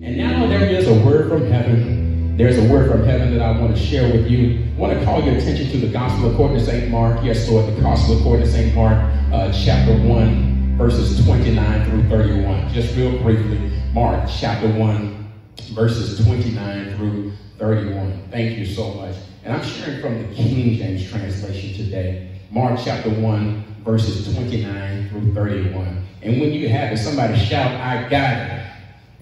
And now there is a word from heaven. There's a word from heaven that I want to share with you. I want to call your attention to the Gospel according to St. Mark. Yes, Lord, the Gospel according to St. Mark, uh, chapter 1, verses 29 through 31. Just real briefly, Mark chapter 1, verses 29 through 31. Thank you so much. And I'm sharing from the King James translation today. Mark chapter 1, verses 29 through 31. And when you have it, somebody shout, I got it.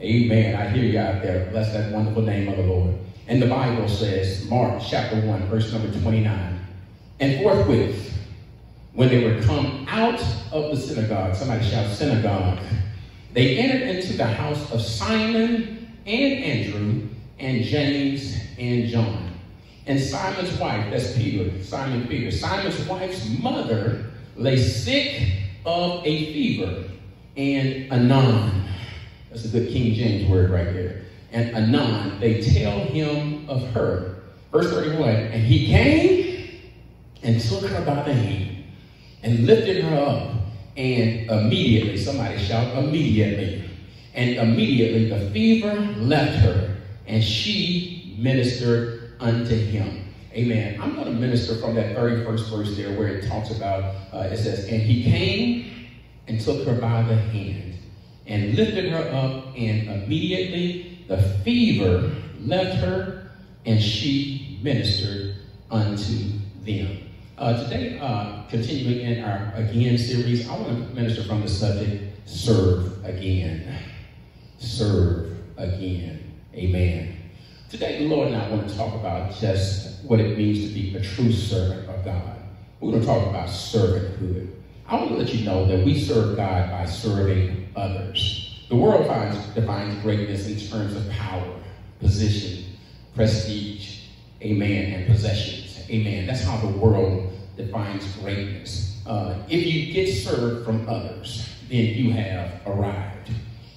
Amen. I hear you out there. Bless that wonderful name of the Lord. And the Bible says, Mark chapter 1, verse number 29. And forthwith, when they were come out of the synagogue, somebody shout synagogue, they entered into the house of Simon and Andrew and James and John. And Simon's wife, that's Peter, Simon Peter, Simon's wife's mother lay sick of a fever and anon that's a good King James word right there. And anon, they tell him of her. Verse 31, and he came and took her by the hand and lifted her up. And immediately, somebody shout, immediately. And immediately the fever left her, and she ministered unto him. Amen. I'm going to minister from that very first verse there where it talks about, uh, it says, and he came and took her by the hand and lifted her up, and immediately the fever left her, and she ministered unto them. Uh, today, uh, continuing in our Again series, I want to minister from the subject Serve Again. Serve Again. Amen. Today, the Lord and I want to talk about just what it means to be a true servant of God. We're going to talk about servanthood. I want to let you know that we serve God by serving others. The world finds, defines greatness in terms of power, position, prestige, amen, and possessions. Amen. That's how the world defines greatness. Uh, if you get served from others, then you have arrived.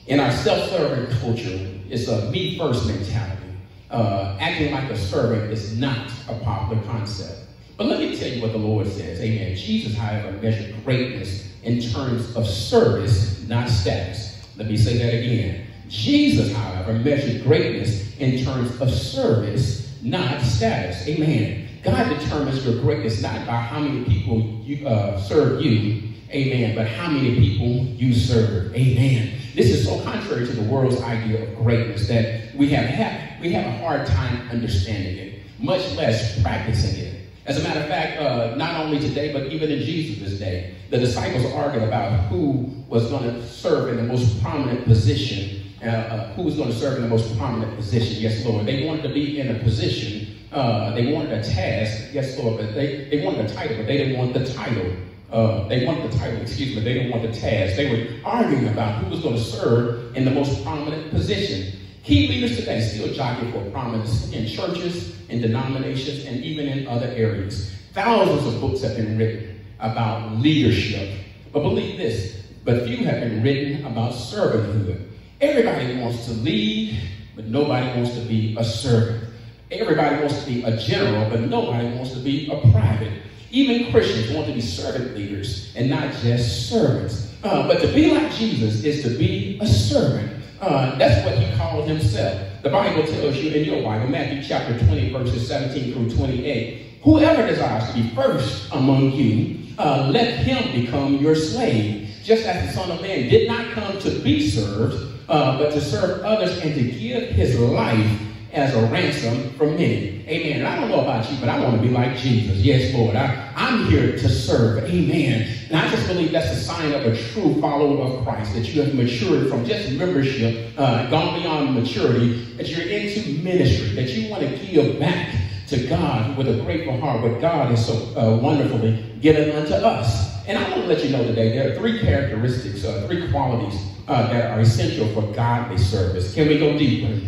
In our self-serving culture, it's a me-first mentality. Uh, acting like a servant is not a popular concept. But let me tell you what the Lord says. Amen. Jesus, however, measured greatness in terms of service, not status. Let me say that again. Jesus, however, measured greatness in terms of service, not status. Amen. God determines your greatness not by how many people you uh, serve you, amen, but how many people you serve. Amen. This is so contrary to the world's idea of greatness that we have, have we have a hard time understanding it, much less practicing it. As a matter of fact, uh, not only today, but even in Jesus' day, the disciples argued about who was going to serve in the most prominent position, uh, uh, who was going to serve in the most prominent position. Yes, Lord. They wanted to be in a position, uh, they wanted a task. Yes, Lord, but they, they wanted a title, but they didn't want the title. Uh, they wanted the title, excuse me, they didn't want the task. They were arguing about who was going to serve in the most prominent position. Key leaders today still jockey for prominence in churches, in denominations, and even in other areas. Thousands of books have been written about leadership. But believe this, but few have been written about servanthood. Everybody wants to lead, but nobody wants to be a servant. Everybody wants to be a general, but nobody wants to be a private. Even Christians want to be servant leaders and not just servants. Uh, but to be like Jesus is to be a servant. Uh, that's what he called himself. The Bible tells you in your Bible, Matthew chapter 20, verses 17 through 28, whoever desires to be first among you, uh, let him become your slave, just as the Son of Man did not come to be served, uh, but to serve others and to give his life as a ransom for many. Amen. And I don't know about you, but I want to be like Jesus. Yes, Lord. I, I'm here to serve. Amen. And I just believe that's a sign of a true follower of Christ, that you have matured from just membership, uh, gone beyond maturity, that you're into ministry, that you want to give back to God with a grateful heart, what God has so uh, wonderfully given unto us. And I want to let you know today there are three characteristics, uh, three qualities uh, that are essential for godly service. Can we go deeper?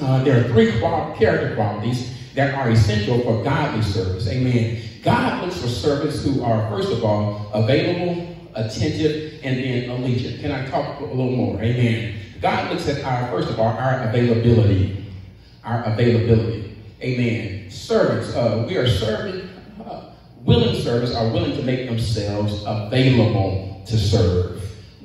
Uh, there are three character qualities that are essential for godly service. Amen. God looks for servants who are, first of all, available, attentive, and then allegiant. Can I talk a little more? Amen. God looks at our, first of all, our availability. Our availability. Amen. Servants, uh, we are serving, uh, willing servants are willing to make themselves available to serve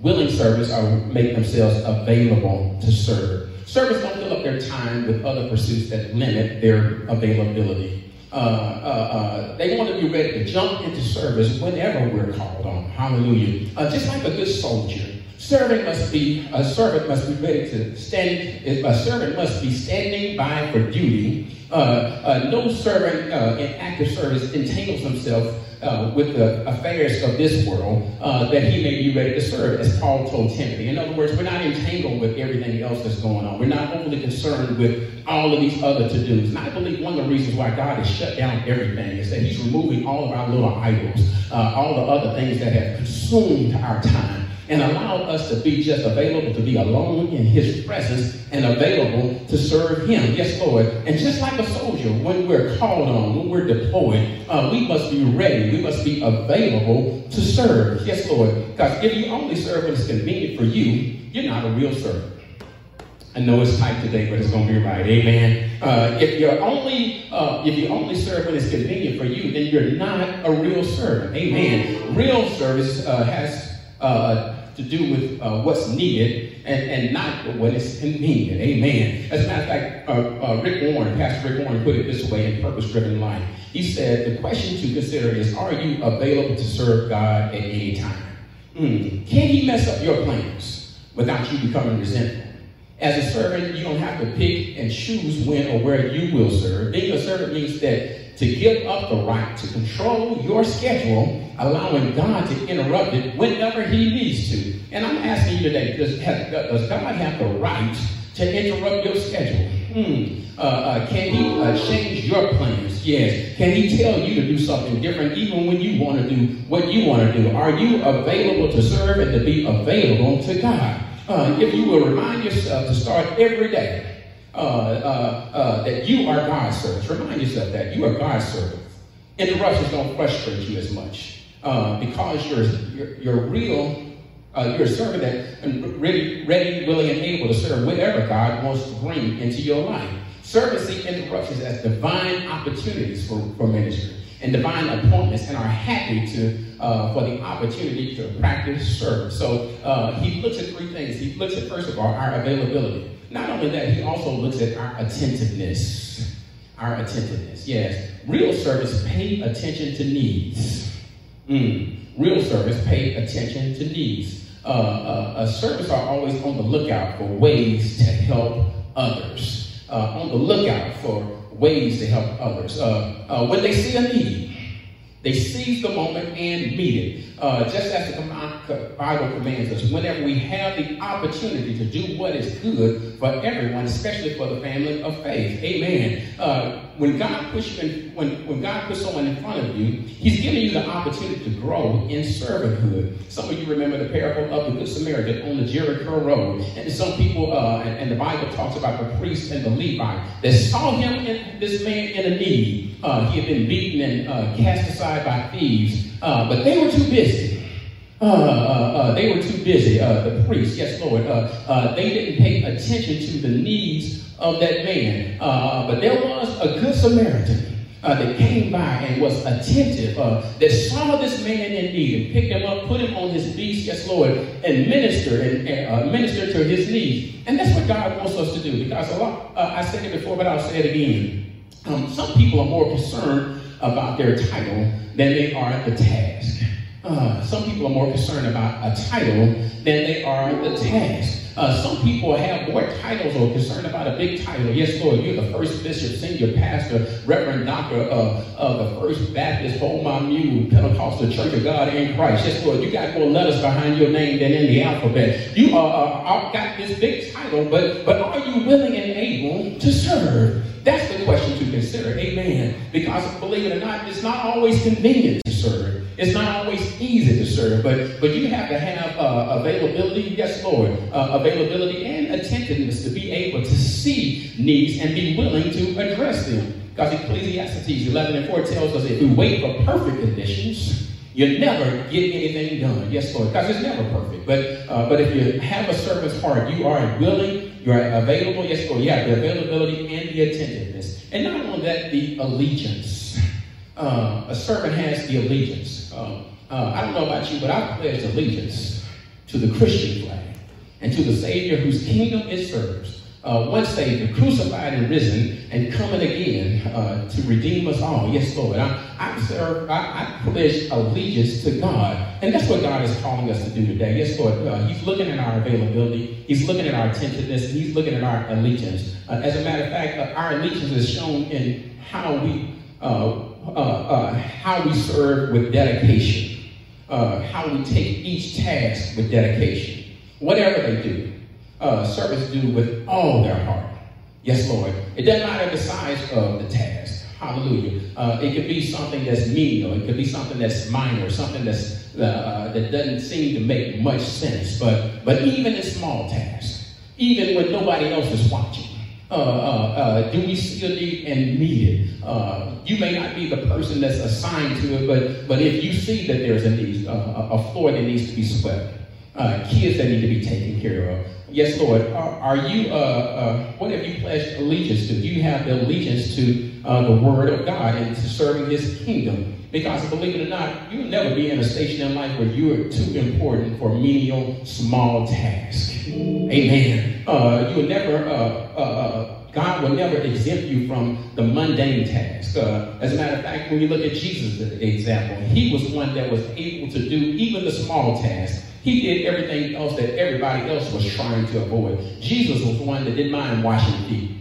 willing servants are make themselves available to serve. Servants don't fill up their time with other pursuits that limit their availability. Uh, uh, uh, they want to be ready to jump into service whenever we're called on. Hallelujah. Uh, just like a good soldier, Servant must be a servant must be ready to stand. A servant must be standing by for duty. Uh, uh, no servant uh, in active service entangles himself uh, with the affairs of this world uh, that he may be ready to serve, as Paul told Timothy. In other words, we're not entangled with everything else that's going on. We're not overly concerned with all of these other to dos. And I believe one of the reasons why God has shut down everything is that He's removing all of our little idols, uh, all the other things that have consumed our time and allowed us to be just available to be alone in his presence and available to serve him. Yes, Lord. And just like a soldier, when we're called on, when we're deployed, uh, we must be ready. We must be available to serve. Yes, Lord. Because if you only serve when it's convenient for you, you're not a real servant. I know it's tight today, but it's going to be right. Amen. Uh, if you're only uh, if you only serve when it's convenient for you, then you're not a real servant. Amen. Real service uh, has uh, to do with uh, what's needed and, and not what is convenient. Amen. As a matter of fact, uh, uh, Rick Warren, Pastor Rick Warren, put it this way in Purpose Driven Life. He said, The question to consider is Are you available to serve God at any time? Mm. Can He mess up your plans without you becoming resentful? As a servant, you don't have to pick and choose when or where you will serve. Being a servant means that to give up the right to control your schedule, allowing God to interrupt it whenever He needs to. And I'm asking you today, does, does God have the right to interrupt your schedule? Hmm. Uh, uh, can He uh, change your plans? Yes. Can He tell you to do something different even when you want to do what you want to do? Are you available to serve and to be available to God? Uh, if you will remind yourself to start every day uh, uh, uh, that you are God's servants. Remind yourself that you are God's servants. Interruptions don't frustrate you as much uh, because you're, you're, you're real. Uh, you're a servant that and ready, ready, willing, and able to serve whatever God wants to bring into your life. Servants see interruptions as divine opportunities for, for ministry and divine appointments and are happy to uh, for the opportunity to practice service. So uh, he looks at three things. He looks at, first of all, our availability. Not only that, he also looks at our attentiveness. Our attentiveness, yes. Real service pay attention to needs. Mm. Real service pay attention to needs. Uh, uh, uh, service are always on the lookout for ways to help others. Uh, on the lookout for ways to help others. Uh, uh, when they see a need, they seize the moment and meet it. Uh, just as the Bible commands us, whenever we have the opportunity to do what is good for everyone, especially for the family of faith. Amen. Uh, when God puts you in, when, when God puts someone in front of you, He's giving you the opportunity to grow in servanthood. Some of you remember the parable of the Good Samaritan on the Jericho Road. And some people, uh, and, and, the Bible talks about the priest and the Levite that saw him in this man in a need. Uh, he had been beaten and uh, cast aside by thieves. Uh, but they were too busy. Uh, uh, uh they were too busy. Uh, the priest, yes, Lord. they didn't pay attention to the needs of that man. but there was a good Samaritan. Uh, that came by and was attentive, uh, that saw this man in need and picked him up, put him on his beast, yes, Lord, and ministered and, and uh, ministered to his needs. And that's what God wants us to do. Because a lot, I said it before, but I'll say it again. Um, some people are more concerned about their title than they are the task. Uh, some people are more concerned about a title than they are the task. Uh, some people have more titles or concerned about a big title. Yes, Lord, you're the first bishop, senior pastor, reverend doctor of, of the First Baptist Beaumont Mule Pentecostal Church of God in Christ. Yes, Lord, you got more letters behind your name than in the alphabet. You uh, uh, got this big title, but, but are you willing and able to serve? That's the question to consider. Amen. Because believe it or not, it's not always convenient to serve. It's not always easy to serve, but but you have to have uh, availability, yes, Lord, uh, availability and attentiveness to be able to see needs and be willing to address them. Because Ecclesiastes 11 and 4 tells us if you wait for perfect conditions, you never get anything done. Yes, Lord, because it's never perfect. But uh, but if you have a servant's heart, you are willing you are available, yes, Lord. you have the availability and the attentiveness. And not only that, the allegiance. Uh, a servant has the allegiance. Uh, uh, I don't know about you, but I pledge allegiance to the Christian flag, and to the Savior whose kingdom it serves. Uh, one Savior, crucified and risen, and coming again uh, to redeem us all. Yes, Lord. I, I serve, I, I pledge allegiance to God. And that's what God is calling us to do today. Yes, Lord. Uh, he's looking at our availability. He's looking at our attentiveness. He's looking at our allegiance. Uh, as a matter of fact, uh, our allegiance is shown in how we how we serve with dedication, how we take each task with dedication. Whatever they do, uh, service do with all their heart. Yes, Lord. It doesn't matter the size of the task. Hallelujah. Uh, it could be something that's menial. It could be something that's minor, something that's uh, uh, that doesn't seem to make much sense. But but even in small tasks, even when nobody else is watching, uh, uh, uh, do we a need and need it? Uh, you may not be the person that's assigned to it, but but if you see that there's a need, uh, a floor that needs to be swept, uh, kids that need to be taken care of, Yes, Lord. Are, are you, what have you pledged allegiance to? Do you have the allegiance to the Word of God and to serving His kingdom? Because believe it or not, you'll never be in a station in life where you are too important for menial, small tasks. Amen. Uh, you will never, uh, uh, God will never exempt you from the mundane task. as a matter of fact, when you look at Jesus' example, he was one that was able to do even the small tasks he did everything else that everybody else was trying to avoid. Jesus was one that didn't mind washing feet.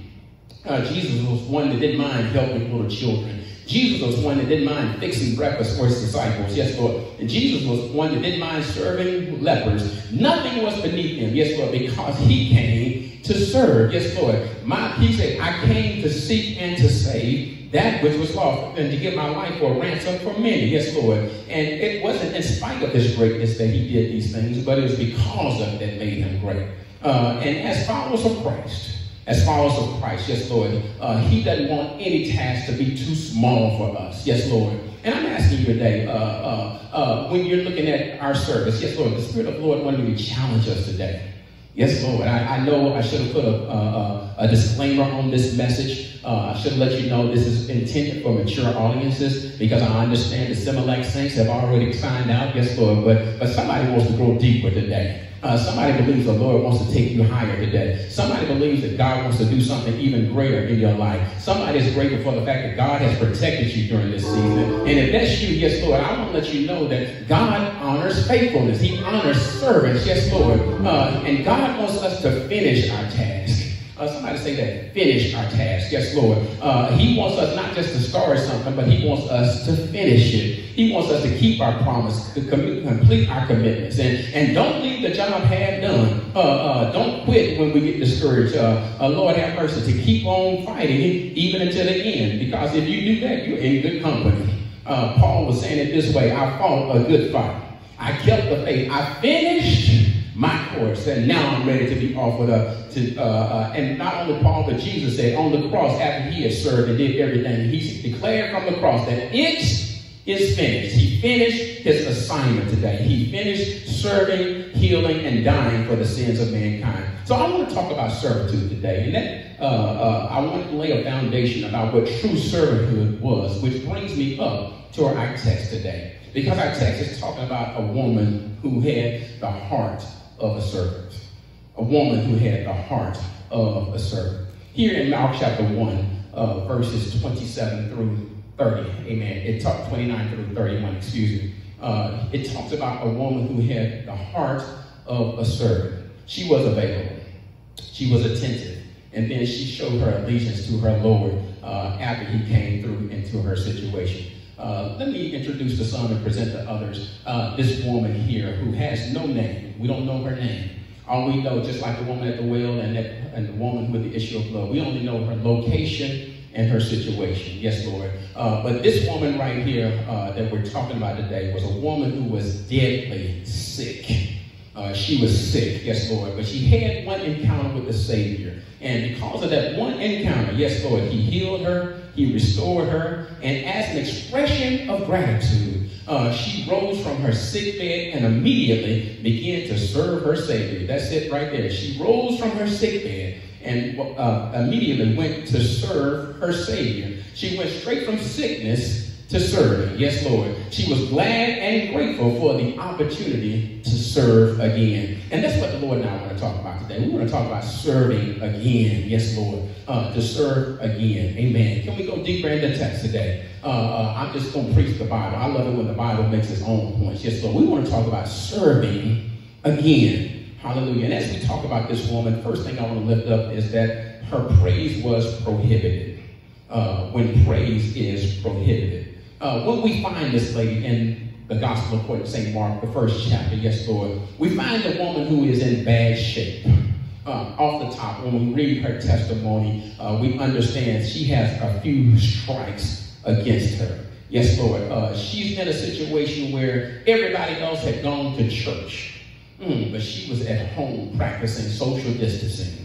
Uh, Jesus was one that didn't mind helping little children. Jesus was one that didn't mind fixing breakfast for his disciples. Yes, Lord. And Jesus was one that didn't mind serving lepers. Nothing was beneath him. Yes, Lord, because he came to serve. Yes, Lord. My, he said, I came to seek and to save that which was lost and to give my life for a ransom for many. Yes, Lord. And it wasn't in spite of his greatness that he did these things, but it was because of it that made him great. Uh, and as followers of Christ, as followers of Christ, yes, Lord, uh, he doesn't want any task to be too small for us. Yes, Lord. And I'm asking you today, uh, uh, uh when you're looking at our service, yes, Lord, the Spirit of the Lord wanted to challenge us today. Yes, Lord. I, I know I should have put a, a, a, disclaimer on this message. Uh, I should have let you know this is intended for mature audiences because I understand the Similac saints have already signed out. Yes, Lord. But, but somebody wants to grow deeper today. Uh, somebody believes the Lord wants to take you higher today. Somebody believes that God wants to do something even greater in your life. Somebody is grateful for the fact that God has protected you during this season. And if that's you, yes, Lord, I want to let you know that God honors faithfulness. He honors servants, yes, Lord. Uh, and God wants us to finish our task. Uh, somebody say that. Finish our task. Yes, Lord. Uh, he wants us not just to start something, but He wants us to finish it. He wants us to keep our promise, to complete our commitments. And, and don't leave the job half done. Uh, uh, don't quit when we get discouraged. Uh, uh, Lord have mercy. To keep on fighting even until the end. Because if you do that, you're in good company. Paul was saying it this way I fought a good fight. I kept the faith. I finished my course, and now I'm ready to be offered up to. Uh, uh, and not only Paul, but Jesus said on the cross after he had served and did everything, he declared from the cross that it is finished. He finished his assignment today. He finished serving, healing, and dying for the sins of mankind. So I want to talk about servitude today, and that uh, uh, I want to lay a foundation about what true servanthood was, which brings me up to our text today. Because our text is talking about a woman who had the heart of a servant. A woman who had the heart of a servant. Here in Mark chapter 1, uh, verses 27 through 30, amen. It talks 29 through 31, excuse me. Uh, it talks about a woman who had the heart of a servant. She was available. She was attentive. And then she showed her allegiance to her Lord uh, after he came through into her situation. Uh, let me introduce the son and present to others uh, this woman here who has no name. We don't know her name. All we know, just like the woman at the well and, that, and the woman with the issue of blood, we only know her location and her situation. Yes, Lord. Uh, but this woman right here uh, that we're talking about today was a woman who was deadly sick. Uh, she was sick, yes, Lord, but she had one encounter with the Savior. And because of that one encounter, yes, Lord, He healed her, He restored her, and as an expression of gratitude, uh, she rose from her sick bed and immediately began to serve her Savior. That's it right there. She rose from her sick bed and uh, immediately went to serve her Savior. She went straight from sickness to serve. Yes, Lord. She was glad and grateful for the opportunity to serve again. And that's what the Lord and I want to talk about today. We want to talk about serving again. Yes, Lord. Uh, to serve again. Amen. Can we go deeper in the text today? Uh, uh, I'm just going to preach the Bible. I love it when the Bible makes its own points. Yes, Lord. We want to talk about serving again. Hallelujah. And as we talk about this woman, first thing I want to lift up is that her praise was prohibited. Uh, when praise is prohibited. Uh, when we find this lady in the Gospel according to St. Mark, the first chapter, yes, Lord, we find a woman who is in bad shape. Uh, off the top, when we read her testimony, uh, we understand she has a few strikes against her. Yes, Lord. Uh, she's in a situation where everybody else had gone to church, mm, but she was at home practicing social distancing.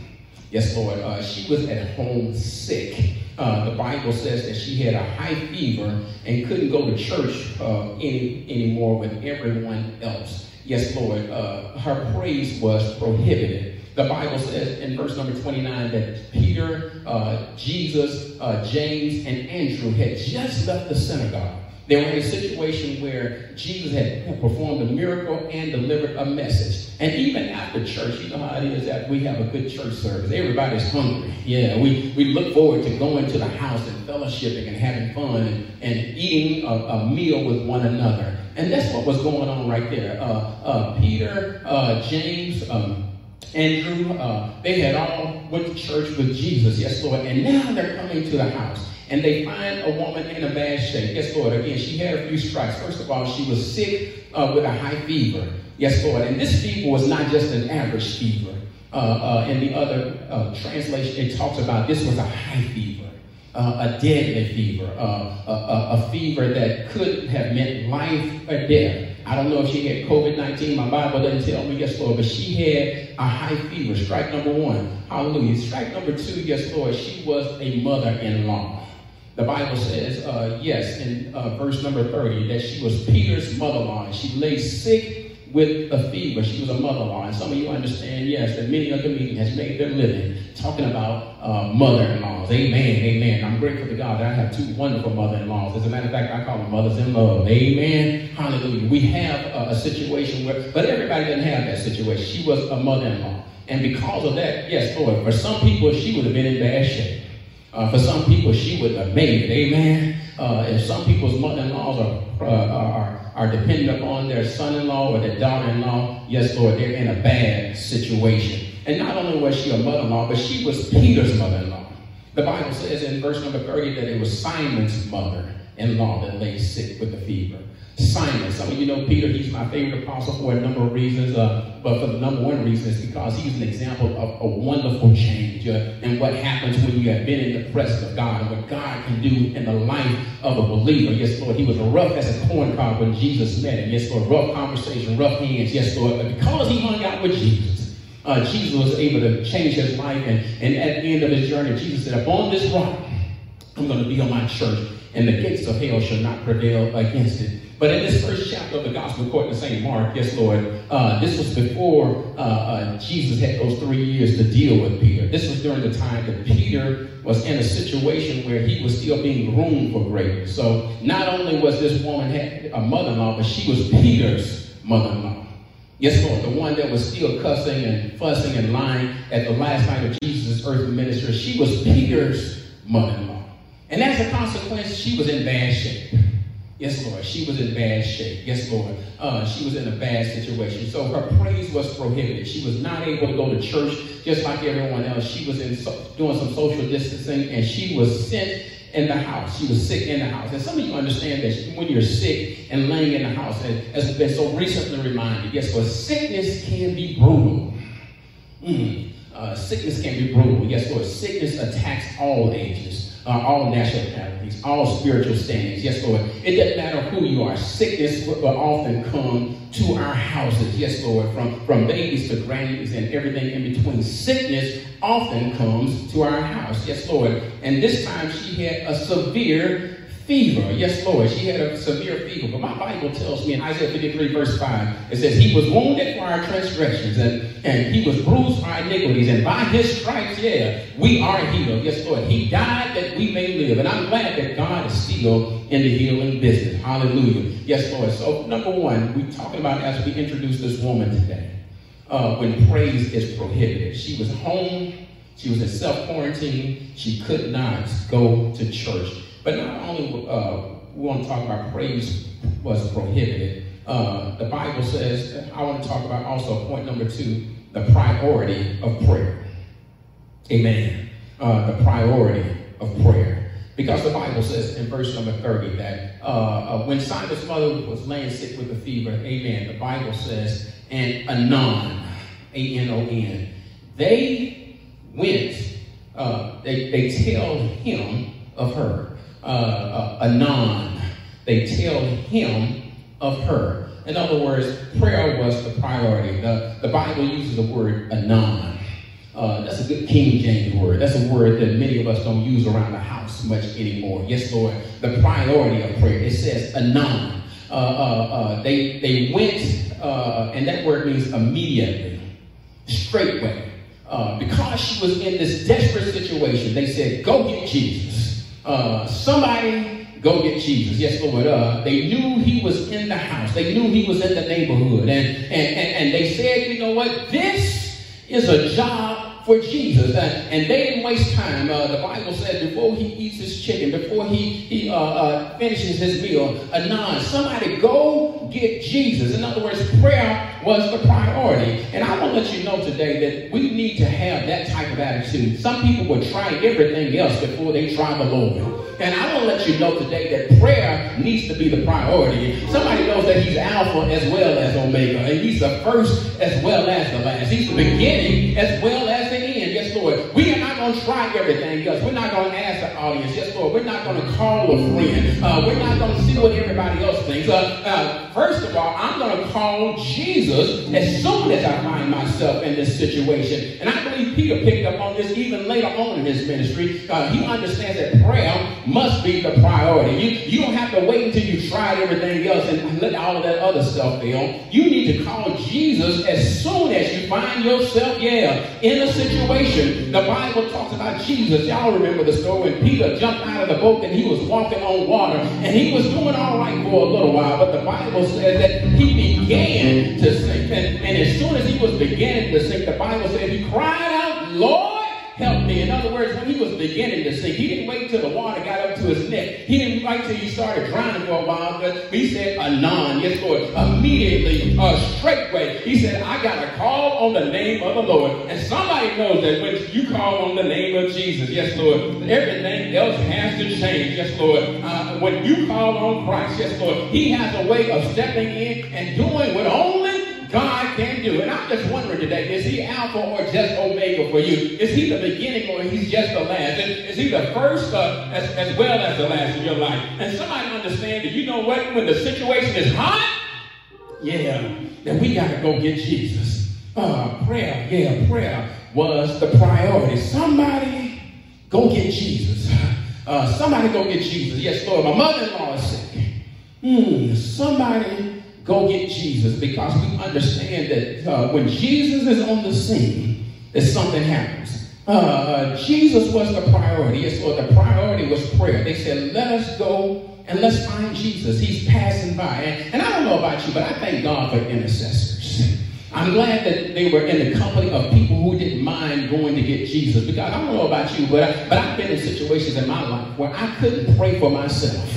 Yes, Lord. Uh, she was at home sick. Uh, the Bible says that she had a high fever and couldn't go to church uh, any, anymore with everyone else. Yes, Lord. Uh, her praise was prohibited. The Bible says in verse number 29 that Peter, uh, Jesus, uh, James, and Andrew had just left the synagogue. They were in a situation where Jesus had performed a miracle and delivered a message. And even after church, you know how it is that we have a good church service. Everybody's hungry. Yeah, we, we look forward to going to the house and fellowshipping and having fun and, eating a, a meal with one another. And that's what was going on right there. Uh, uh, Peter, uh, James, um, Andrew, uh, they had all went to church with Jesus, yes, Lord. And now they're coming to the house and they find a woman in a bad shape. Yes, Lord. Again, she had a few strikes. First of all, she was sick uh, with a high fever. Yes, Lord. And this fever was not just an average fever. Uh, uh, in the other uh, translation, it talks about this was a high fever, uh, a deadly fever, uh, a, a, fever that could have meant life or death. I don't know if she had COVID 19. My Bible doesn't tell me, yes, Lord, but she had a high fever. Strike number one. Hallelujah. Strike number two, yes, Lord, she was a mother in law. The Bible says, uh, yes, in uh, verse number 30, that she was Peter's mother-in-law. She lay sick with a fever. She was a mother-in-law. Some of you understand, yes, that many of the meeting has made their living talking about uh, mother-in-laws. Amen, amen. I'm grateful to God that I have two wonderful mother-in-laws. As a matter of fact, I call them mothers in love. Amen, hallelujah. We have a, a situation where, but everybody doesn't have that situation. She was a mother-in-law. And because of that, yes, Lord, for some people, she would have been in bad shape. Uh, for some people, she would have made it. Amen. Uh, and some people's mother-in-laws are, uh, are, are dependent upon their son-in-law or their daughter-in-law. Yes, Lord, they're in a bad situation. And not only was she a mother-in-law, but she was Peter's mother-in-law. The Bible says in verse number 30 that it was Simon's mother-in-law that lay sick with the fever. Simon. Some of you know Peter, he's my favorite apostle for a number of reasons, uh, but for the number one reason is because he's an example of a wonderful change uh, and what happens when you have been in the presence of God and what God can do in the life of a believer. Yes, Lord, he was rough as a corn cob when Jesus met him. Yes, Lord, rough conversation, rough hands. Yes, Lord, but because he hung out with Jesus, uh, Jesus was able to change his life. And, and at the end of his journey, Jesus said, upon this rock, I'm going to build my church, and the gates of hell shall not prevail against it. But in this first chapter of the Gospel according to St. Mark, yes, Lord, uh, this was before uh, uh, Jesus had those three years to deal with Peter. This was during the time that Peter was in a situation where he was still being groomed for greatness. So not only was this woman had a mother-in-law, but she was Peter's mother-in-law. Yes, Lord, the one that was still cussing and fussing and lying at the last night of Jesus' earthly ministry. She was Peter's mother-in-law. And as a consequence, she was in bad shape. Yes, Lord. She was in bad shape. Yes, Lord. Uh, she was in a bad situation. So her praise was prohibited. She was not able to go to church just like everyone else. She was in so, doing some social distancing and she was sent in the house. She was sick in the house. And some of you understand that when you're sick and laying in the house, and as has been so recently reminded, yes, Lord, sickness can be brutal. Mm. Uh, sickness can be brutal. Yes, Lord, sickness attacks all ages uh, all nationalities, all spiritual standings. Yes, Lord. It doesn't matter who you are. Sickness will often come to our houses. Yes, Lord. From, from babies to grannies and everything in between. Sickness often comes to our house. Yes, Lord. And this time she had a severe fever. Yes, Lord, she had a severe fever. But my Bible tells me in Isaiah 53, verse 5, it says, He was wounded for our transgressions, and, and He was bruised for our iniquities, and by His stripes, yeah, we are healed. Yes, Lord, He died that we may live. And I'm glad that God is still in the healing business. Hallelujah. Yes, Lord. So, number one, we're talking about as we introduce this woman today, uh, when praise is prohibited. She was home, she was in self quarantine, she could not go to church. But not only uh, we want to talk about praise was prohibited, uh, the Bible says, I want to talk about also point number two, the priority of prayer. Amen. Uh, the priority of prayer. Because the Bible says in verse number 30 that uh, uh, when Simon's mother was laying sick with a fever, amen, the Bible says, and Anon, A-N-O-N, they went, uh, they, they tell him of her uh, uh, anon. They tell him of her. In other words, prayer was the priority. The, the Bible uses the word anon. Uh, that's a good King James word. That's a word that many of us don't use around the house much anymore. Yes, Lord. The priority of prayer. It says anon. Uh, uh, uh they, they went, uh, and that word means immediately, straightway. Because she was in this desperate situation, they said, Go get Jesus uh, somebody go get Jesus. Yes, Lord. Uh, they knew he was in the house. They knew he was in the neighborhood. And, and, and, and they said, you know what? This is a job for Jesus. Uh, and they didn't waste time. Uh, the Bible said before he eats his chicken, before he, he uh, uh finishes his meal, anon, somebody go get Jesus. In other words, prayer was the priority. And I want to let you know today that we need to have that type of attitude. Some people will try everything else before they try the Lord. And I want to let you know today that prayer needs to be the priority. Somebody knows that he's Alpha as well as Omega. And he's the first as well as the last. He's the beginning as well as We are not going to try everything else. We're not going to ask audience. Yes, Lord. We're not going to call a friend. Uh, we're not going to see what everybody else thinks. Uh, uh, first of all, I'm going to call Jesus as soon as I find myself in this situation. And I believe Peter picked up on this even later on in his ministry. Uh, he understands that prayer must be the priority. You, you don't have to wait until you've tried everything else and let all of that other stuff fail. You need to call Jesus as soon as you find yourself, yeah, in a situation. The Bible talks about Jesus. Y'all remember the story when Peter jumped out of the boat and he was walking on water and he was doing all right for a little while, but the Bible says that he began to sink. And, and as soon as he was beginning to sink, the Bible says he cried out, Lord, help me. In other words, when he was beginning to sink, he didn't wait until the water got up to his neck. He didn't wait until he started drowning for a while, but he said, Anon, yes, Lord, immediately, uh, straightway. He said, I got to call on the name of the Lord. And somebody knows that when you call on the name of Jesus, yes, Lord, everything else has to change, yes, Lord. Uh, when you call on Christ, yes, Lord, he has a way of stepping in and doing what only God can do. And I'm just wondering today, is he Alpha or just Omega for you? Is he the beginning or he's just the last? Is he the first uh, as, as well as the last in your life? And somebody understand that you know what? When the situation is hot, yeah, then we got to go get Jesus. Uh, prayer, yeah, prayer was the priority. Somebody go get Jesus. Uh, somebody go get Jesus. Yes, Lord, my mother-in-law is sick. Hmm, somebody go get Jesus because we understand that uh, when Jesus is on the scene, that something happens. Uh, Jesus was the priority. Yes, Lord, the priority was prayer. They said, let us go and let's find Jesus. He's passing by. And, and I don't know about you, but I thank God for intercessors. I'm glad that they were in the company of people who didn't mind going to get Jesus. Because I don't know about you, but, I, but I've been in situations in my life where I couldn't pray for myself.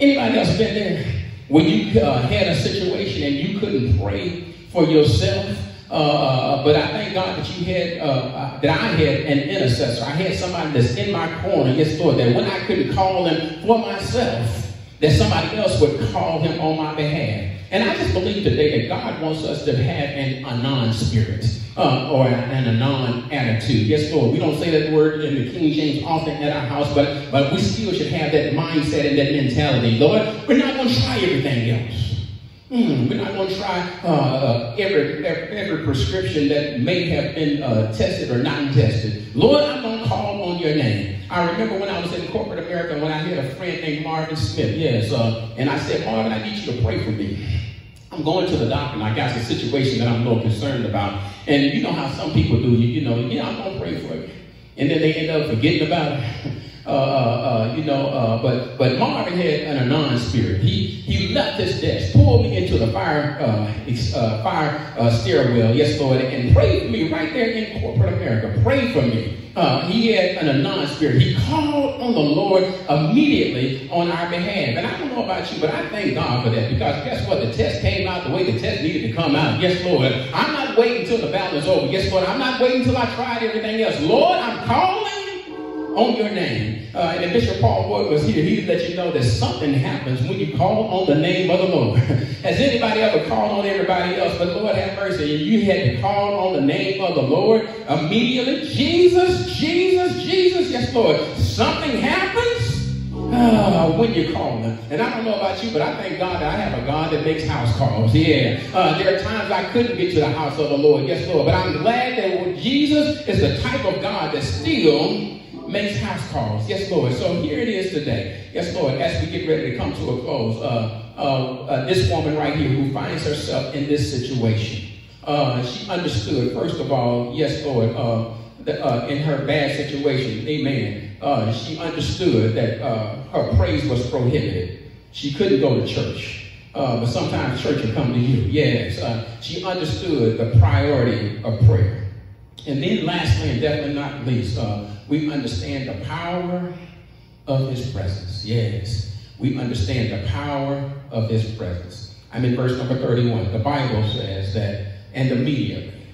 Anybody else been there? When you uh, had a situation and you couldn't pray for yourself, uh, uh, but I thank God that you had, uh, uh, that I had an intercessor. I had somebody that's in my corner, yes, Lord, that when I couldn't call him for myself, that somebody else would call him on my behalf. And I just believe today that God wants us to have an anon spirit uh, or an anon attitude. Yes, Lord. We don't say that word in the King James often at our house, but, but we still should have that mindset and that mentality. Lord, we're not going to try everything else. Mm, we're not going to try uh, uh, every, every, prescription that may have been uh, tested or not tested. Lord, I'm going to call on your name. I, remember when I was in corporate America when I had a friend named Marvin Smith. Yes, uh, and I said, Marvin, I need you to pray for me. I'm going to the doctor and I got a situation that I'm a little concerned about. And you know how some people do, you, you know, yeah, I'm going to pray for you. And then they end up forgetting about it. Uh, uh, uh, you know, uh, but but Marvin had an Anon spirit. He he left his desk, pulled me into the fire uh, uh, fire stairwell, yes Lord, and prayed for me right there in corporate America. Prayed for me. he had an Anon spirit. He called on the Lord immediately on our behalf. And I don't know about you, but I thank God for that because guess what? The test came out the way the test needed to come out. Yes, Lord. I'm not waiting until the battle is over. Yes, Lord. I'm not waiting until I tried everything else. Lord, I'm calling on your name. Uh, and Bishop Paul Ward was here, he'd let you know that something happens when you call on the name of the Lord. Has anybody ever called on everybody else? But Lord have mercy, you had to call on the name of the Lord immediately. Jesus, Jesus, Jesus. Yes, Lord. Something happens. Uh, when you call them. And I don't know about you, but I thank God that I have a God that makes house calls. Yeah. Uh, there are times I couldn't get to the house of the Lord. Yes, Lord. But I'm glad that Jesus is the type of God that still makes house calls. Yes, Lord. So here it is today. Yes, Lord. As we get ready to come to a close, uh, uh, uh, this woman right here who finds herself in this situation, uh, she understood, first of all, yes, Lord, uh, that, uh, in her bad situation, amen, she understood that her praise was prohibited. She couldn't go to church. but sometimes church will come to you. Yes. she understood the priority of prayer. And then lastly, and definitely not least, we understand the power of his presence. Yes, we understand the power of his presence. I'm in verse number 31. The Bible says that, and immediately,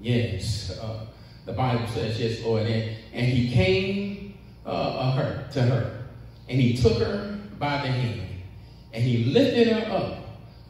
yes, uh, the Bible says, yes, Lord, and, and he came uh, her, to her, and he took her by the hand, and he lifted her up,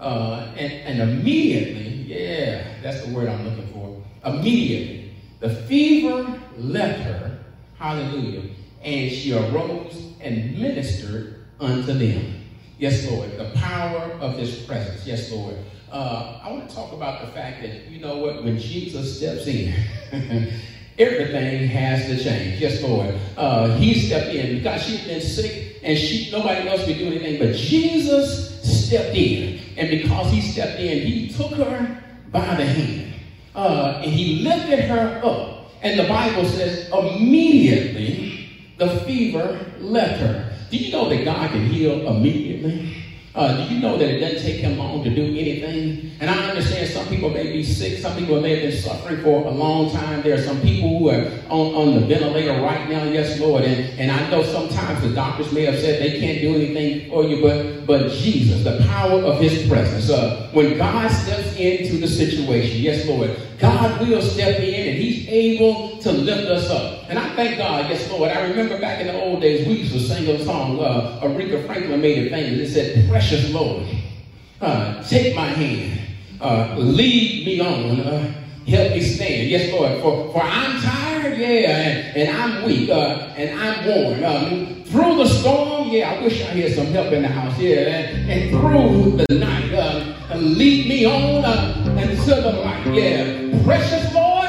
uh, and, and immediately, yeah, that's the word I'm looking for, immediately, the fever left her, Hallelujah. And she arose and ministered unto them. Yes, Lord. The power of his presence. Yes, Lord. Uh, I want to talk about the fact that, you know what, when Jesus steps in, everything has to change. Yes, Lord. Uh, he stepped in because she'd been sick and she nobody else could do anything, but Jesus stepped in. And because he stepped in, he took her by the hand. Uh, and he lifted her up and the Bible says immediately the fever left her. Do you know that God can heal immediately? Uh, do you know that it doesn't take him long to do anything? And I understand some people may be sick. Some people may have been suffering for a long time. There are some people who are on, on the ventilator right now. Yes, Lord. And, and I know sometimes the doctors may have said they can't do anything for you, but, but Jesus, the power of his presence. Uh, when God steps into the situation, yes, Lord, God will step in and he's able to lift us up. And I thank God, yes, Lord. I remember back in the old days, we used to sing a song. Uh, Aretha Franklin made it famous. It said, Precious Lord, uh, take my hand, uh, lead me on, uh, help me stand. Yes, Lord, for, for I'm tired, yeah, and, and I'm weak, uh, and I'm worn. Um, through the storm, yeah, I wish I had some help in the house, yeah, and, and through the night, uh, lead me on uh, until the light, yeah. Precious Lord,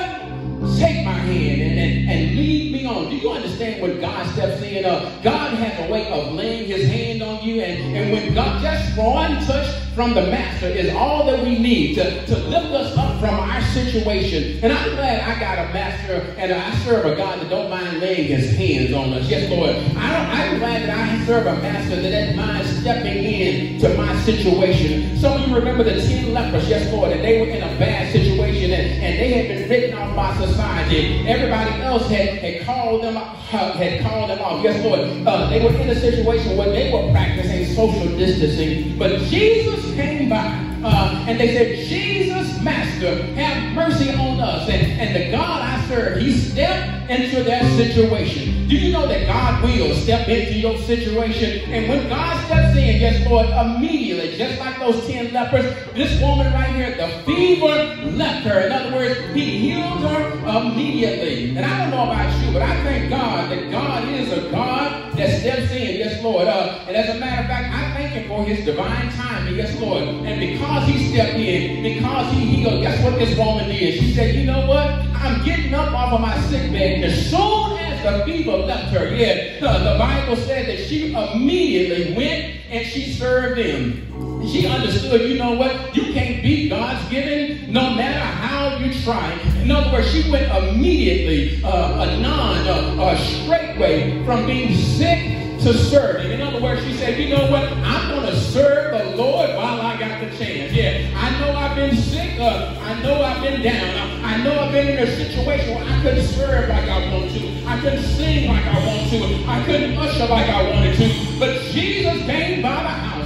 take my hand and, and, and lead me on. Do you understand when God steps in? Uh, God has a way of laying his hand on you, and, and when God, just one touch from the Master is all that we need to, to lift us up from our situation. And I'm glad I got a Master and I serve a God that don't mind laying his hands on us. Yes, Lord. I am glad that I serve a Master that doesn't mind stepping in to my situation. Some of you remember the 10 lepers, yes, Lord, and they were in a bad situation and, and they had been written off by society. Everybody else had, had called them had called them off. Yes, Lord. Uh, they were in a situation where they were practicing social distancing, but Jesus came by. Uh, and they said, Jesus, Master, have mercy on us. And, and the God I serve, he stepped into that situation. Do you know that God will step into your situation? And when God steps in, yes, Lord, immediately, just like those 10 lepers, this woman right here, the fever left her. In other words, he healed her immediately. And I don't know about you, but I thank God that God is a God that steps in, yes, Lord. Uh, and as a matter of fact, I for his divine timing, yes, Lord. And because he stepped in, because he healed, guess what this woman did? She said, you know what? I'm getting up off of my sick bed. As soon as the fever left her, yeah, uh, the Bible said that she immediately went and she served them. She understood, you know what? You can't beat God's giving no matter how you try. In other words, she went immediately, uh, anon, uh, a straightway from being sick to serve him. In other words, she said, you know what? I'm going to serve the Lord while I got the chance. Yeah, I know I've been sick. Uh, I know I've been down. I, I know I've been in a situation where I couldn't serve like I want to. I couldn't sing like I want to. I couldn't usher like I wanted to. But Jesus came by the house.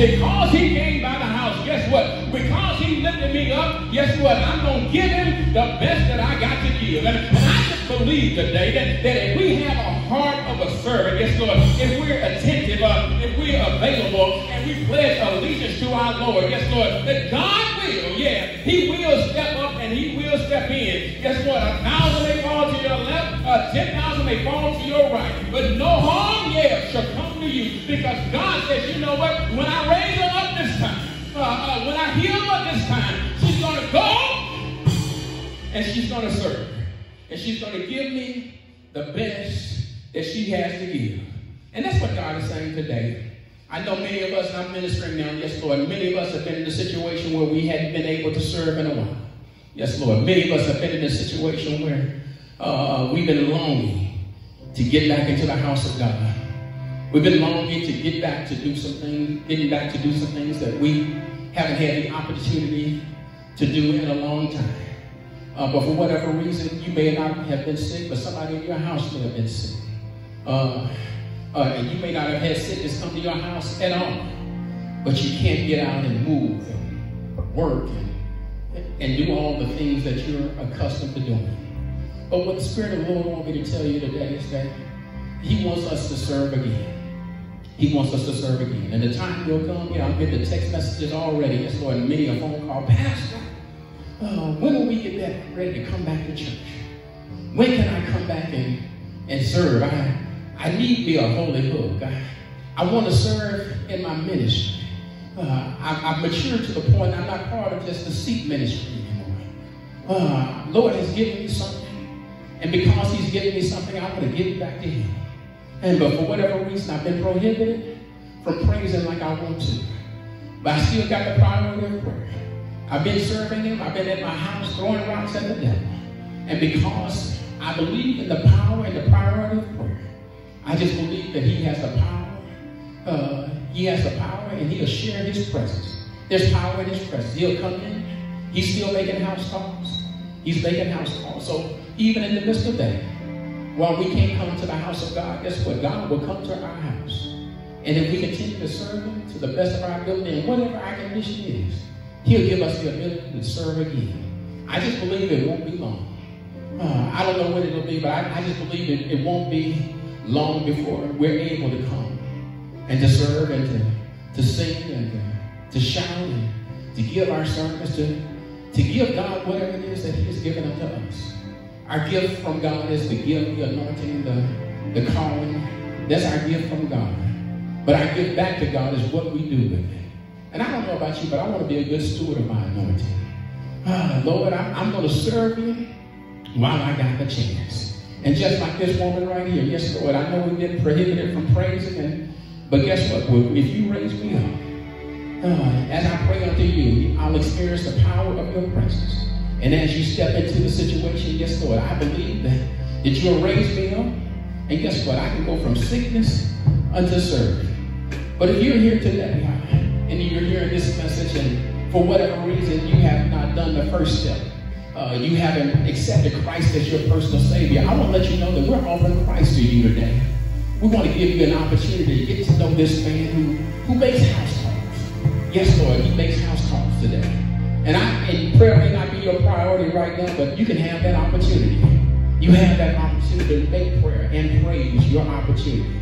Because he came by the house, guess what? Because he lifted me up, guess what? I'm going to give him the best that I got to give. And, I just believe today that, that if we have a heart of a servant, guess what? If we're attentive, uh, if we're available, and we pledge allegiance to our Lord, guess what? That God will, yeah, he will step up and he will step in. Guess what? A thousand may fall to your left, uh, ten thousand may fall to your right. But no harm, yeah, shall come to you. Because God says, you know what? When I raise her up this time, uh, uh, when I heal her this time, she's going to go and she's going to serve. And she's going to give me the best that she has to give. And that's what God is saying today. I know many of us, I'm ministering now, yes, Lord, many of us have been in a situation where we hadn't been able to serve in a while. Yes, Lord, many of us have been in a situation where uh, we've been longing to get back into the house of God. We've been longing to get back to do some things, getting back to do some things that we haven't had the opportunity to do in a long time. Uh, but for whatever reason, you may not have been sick, but somebody in your house may have been sick. Uh, uh, and you may not have had sickness come to your house at all, but you can't get out and move and work and, and do all the things that you're accustomed to doing. But what the Spirit of the Lord wants me to tell you today is that He wants us to serve again. He wants us to serve again. And the time will come, yeah, I'm getting the text messages already. Yes, Lord, many a phone call. Pastor, uh, when will we get back ready to come back to church? When can I come back and, and serve? I, I need me a holy hook. I, I want to serve in my ministry. Uh, I, have matured to the point I'm not part of just the seat ministry anymore. Uh, Lord has given me something, and because He's given me something, I want to give it back to Him. And but for whatever reason, I've been prohibited from praising like I want to. But I still got the priority of prayer. I've been serving Him. I've been at my house throwing rocks at the devil. And because I believe in the power and the priority of prayer, I just believe that he has the power. Uh, he has the power and he'll share his presence. There's power in his presence. He'll come in. He's still making house calls. He's making house calls. So even in the midst of that, while we can't come to the house of God, guess what? God will come to our house. And if we continue to serve him to the best of our ability and whatever our condition is, he'll give us the ability to serve again. I just believe it won't be long. Uh, I don't know when it'll be, but I, I just believe it, it won't be long before we're able to come and to serve and to, to sing and to, to shout and to give our service, to, to give God whatever it is that He has given unto us. Our gift from God is the gift, the anointing, the, the calling. That's our gift from God. But our gift back to God is what we do with it. And I don't know about you, but I want to be a good steward of my anointing. Ah, Lord, I, I'm going to serve you while I got the chance. And just like this woman right here, yes, Lord, I know we've been prohibited from praising, but guess what? If you raise me up, uh, as I pray unto you, I'll experience the power of your presence. And as you step into the situation, yes, Lord, I believe that, that you'll raise me up. And guess what? I can go from sickness unto serving. But if you're here today and you're hearing this message, and for whatever reason you have not done the first step, uh, you haven't accepted Christ as your personal Savior, I want to let you know that we're offering Christ to you today. We want to give you an opportunity to get to know this man who, who makes house calls. Yes, Lord, he makes house calls today. And, I, and prayer may not your priority right now, but you can have that opportunity. You have that opportunity to make prayer and praise your opportunity.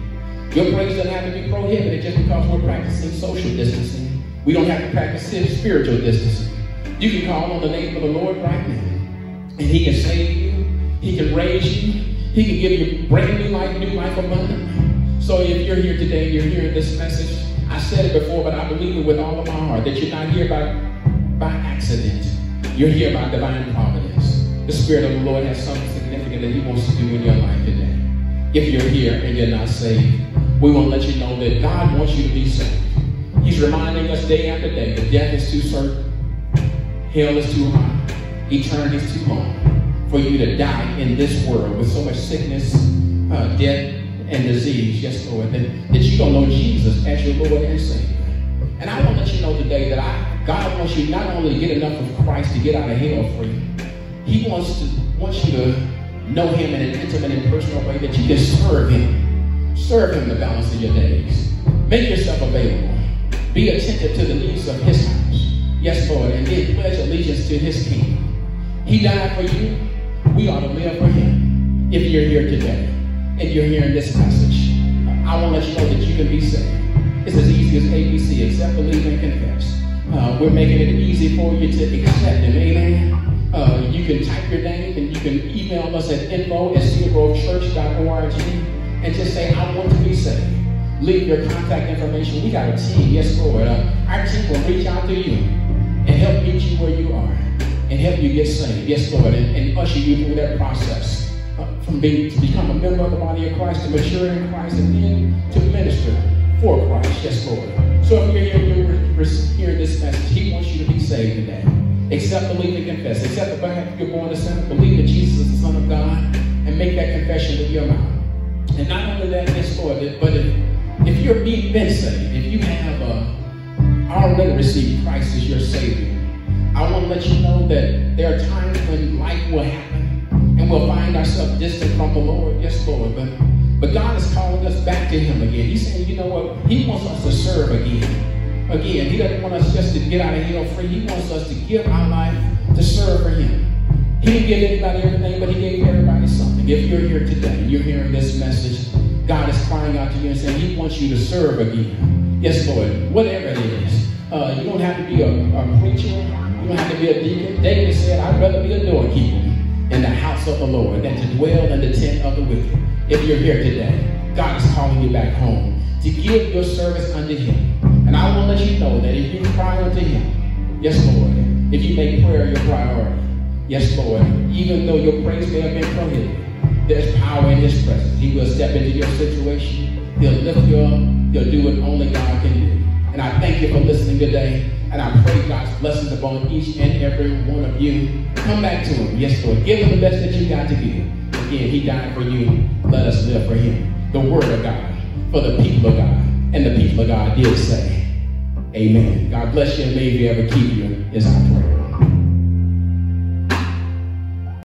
Your praise doesn't have to be prohibited just because we're practicing social distancing. We don't have to practice spiritual distancing. You can call on the name of the Lord right now. And he can save you. He can raise you. He can give you brand new life, new life abundant. So if you're here today, you're hearing this message, I said it before, but I believe it with all of my heart that you're not here by, by accident. You're here by divine providence. The Spirit of the Lord has something significant that he wants to do in your life today. if you're here and you're not saved, we want to let you know that God wants you to be saved. He's reminding us day after day that death is too certain, hell is too high, eternity is too long for you to die in this world with so much sickness, uh, death, and disease. Yes, Lord, that, that you don't know Jesus as your Lord and Savior. And I want to let you know today that I, God wants you not only to get enough of Christ to get out of hell you, He wants to wants you to know Him in an intimate and personal way that you can serve Him. Serve Him the balance of your days. Make yourself available. Be attentive to the needs of His house. Yes, Lord, and then pledge allegiance to His kingdom. He died for you. We ought to live for Him. If you're here today and you're hearing this message, I want to let you know that you can be saved. It's as easy as ABC, accept, believe, and confess. Uh, we're making it easy for you to accept Him. Amen. Uh, you can type your name and you can email us at info at cedargrovechurch.org and just say, I want to be saved. Leave your contact information. We got a team, yes, Lord. Uh, our team will reach out to you and help meet you where you are and help you get saved, yes, Lord, and, and usher you through that process uh, from being to become a member of the body of Christ, to mature in Christ, and then to minister for Christ, yes, Lord. So if you're here, you're hearing this message, He wants you to be saved today. Accept, believe, and confess. Accept the fact you're born a sinner. Believe that Jesus is the Son of God, and make that confession with your mouth. And not only that, yes, Lord, but if, if you're being been saved, if you have uh, already received Christ as your Savior, I want to let you know that there are times when life will happen and we'll find ourselves distant from the Lord. Yes, Lord. But, but God is calling us back to Him again. He's saying, you know what? He wants us to serve again. Again, He doesn't want us just to get out of hell free. He wants us to give our life to serve for Him. He didn't give anybody everything, but He gave everybody something. If you're here today, and you're hearing this message, God is crying out to you and saying He wants you to serve again. Yes, Lord, whatever it is. Uh, you don't have to be a, a preacher. You don't have to be a deacon. David said, I'd rather be a doorkeeper in the house of the Lord than to dwell in the tent of the wicked. If you're here today, God is calling you back home to give your service unto Him. And I want to let you know that if you cry unto Him, yes, Lord, if you make prayer your priority, yes, Lord, even though your praise may have been prohibited, there's power in His presence. He will step into your situation. He'll lift you up. He'll do what only God can do. And I thank you for listening today. And I pray God's blessings upon each and every one of you. Come back to Him. Yes, Lord. Give Him the best that you got to give. Again, He died for you. Let us live for Him. The Word of God for the people of God. And the people of God did say, Amen. God bless you and may He ever keep you is our prayer.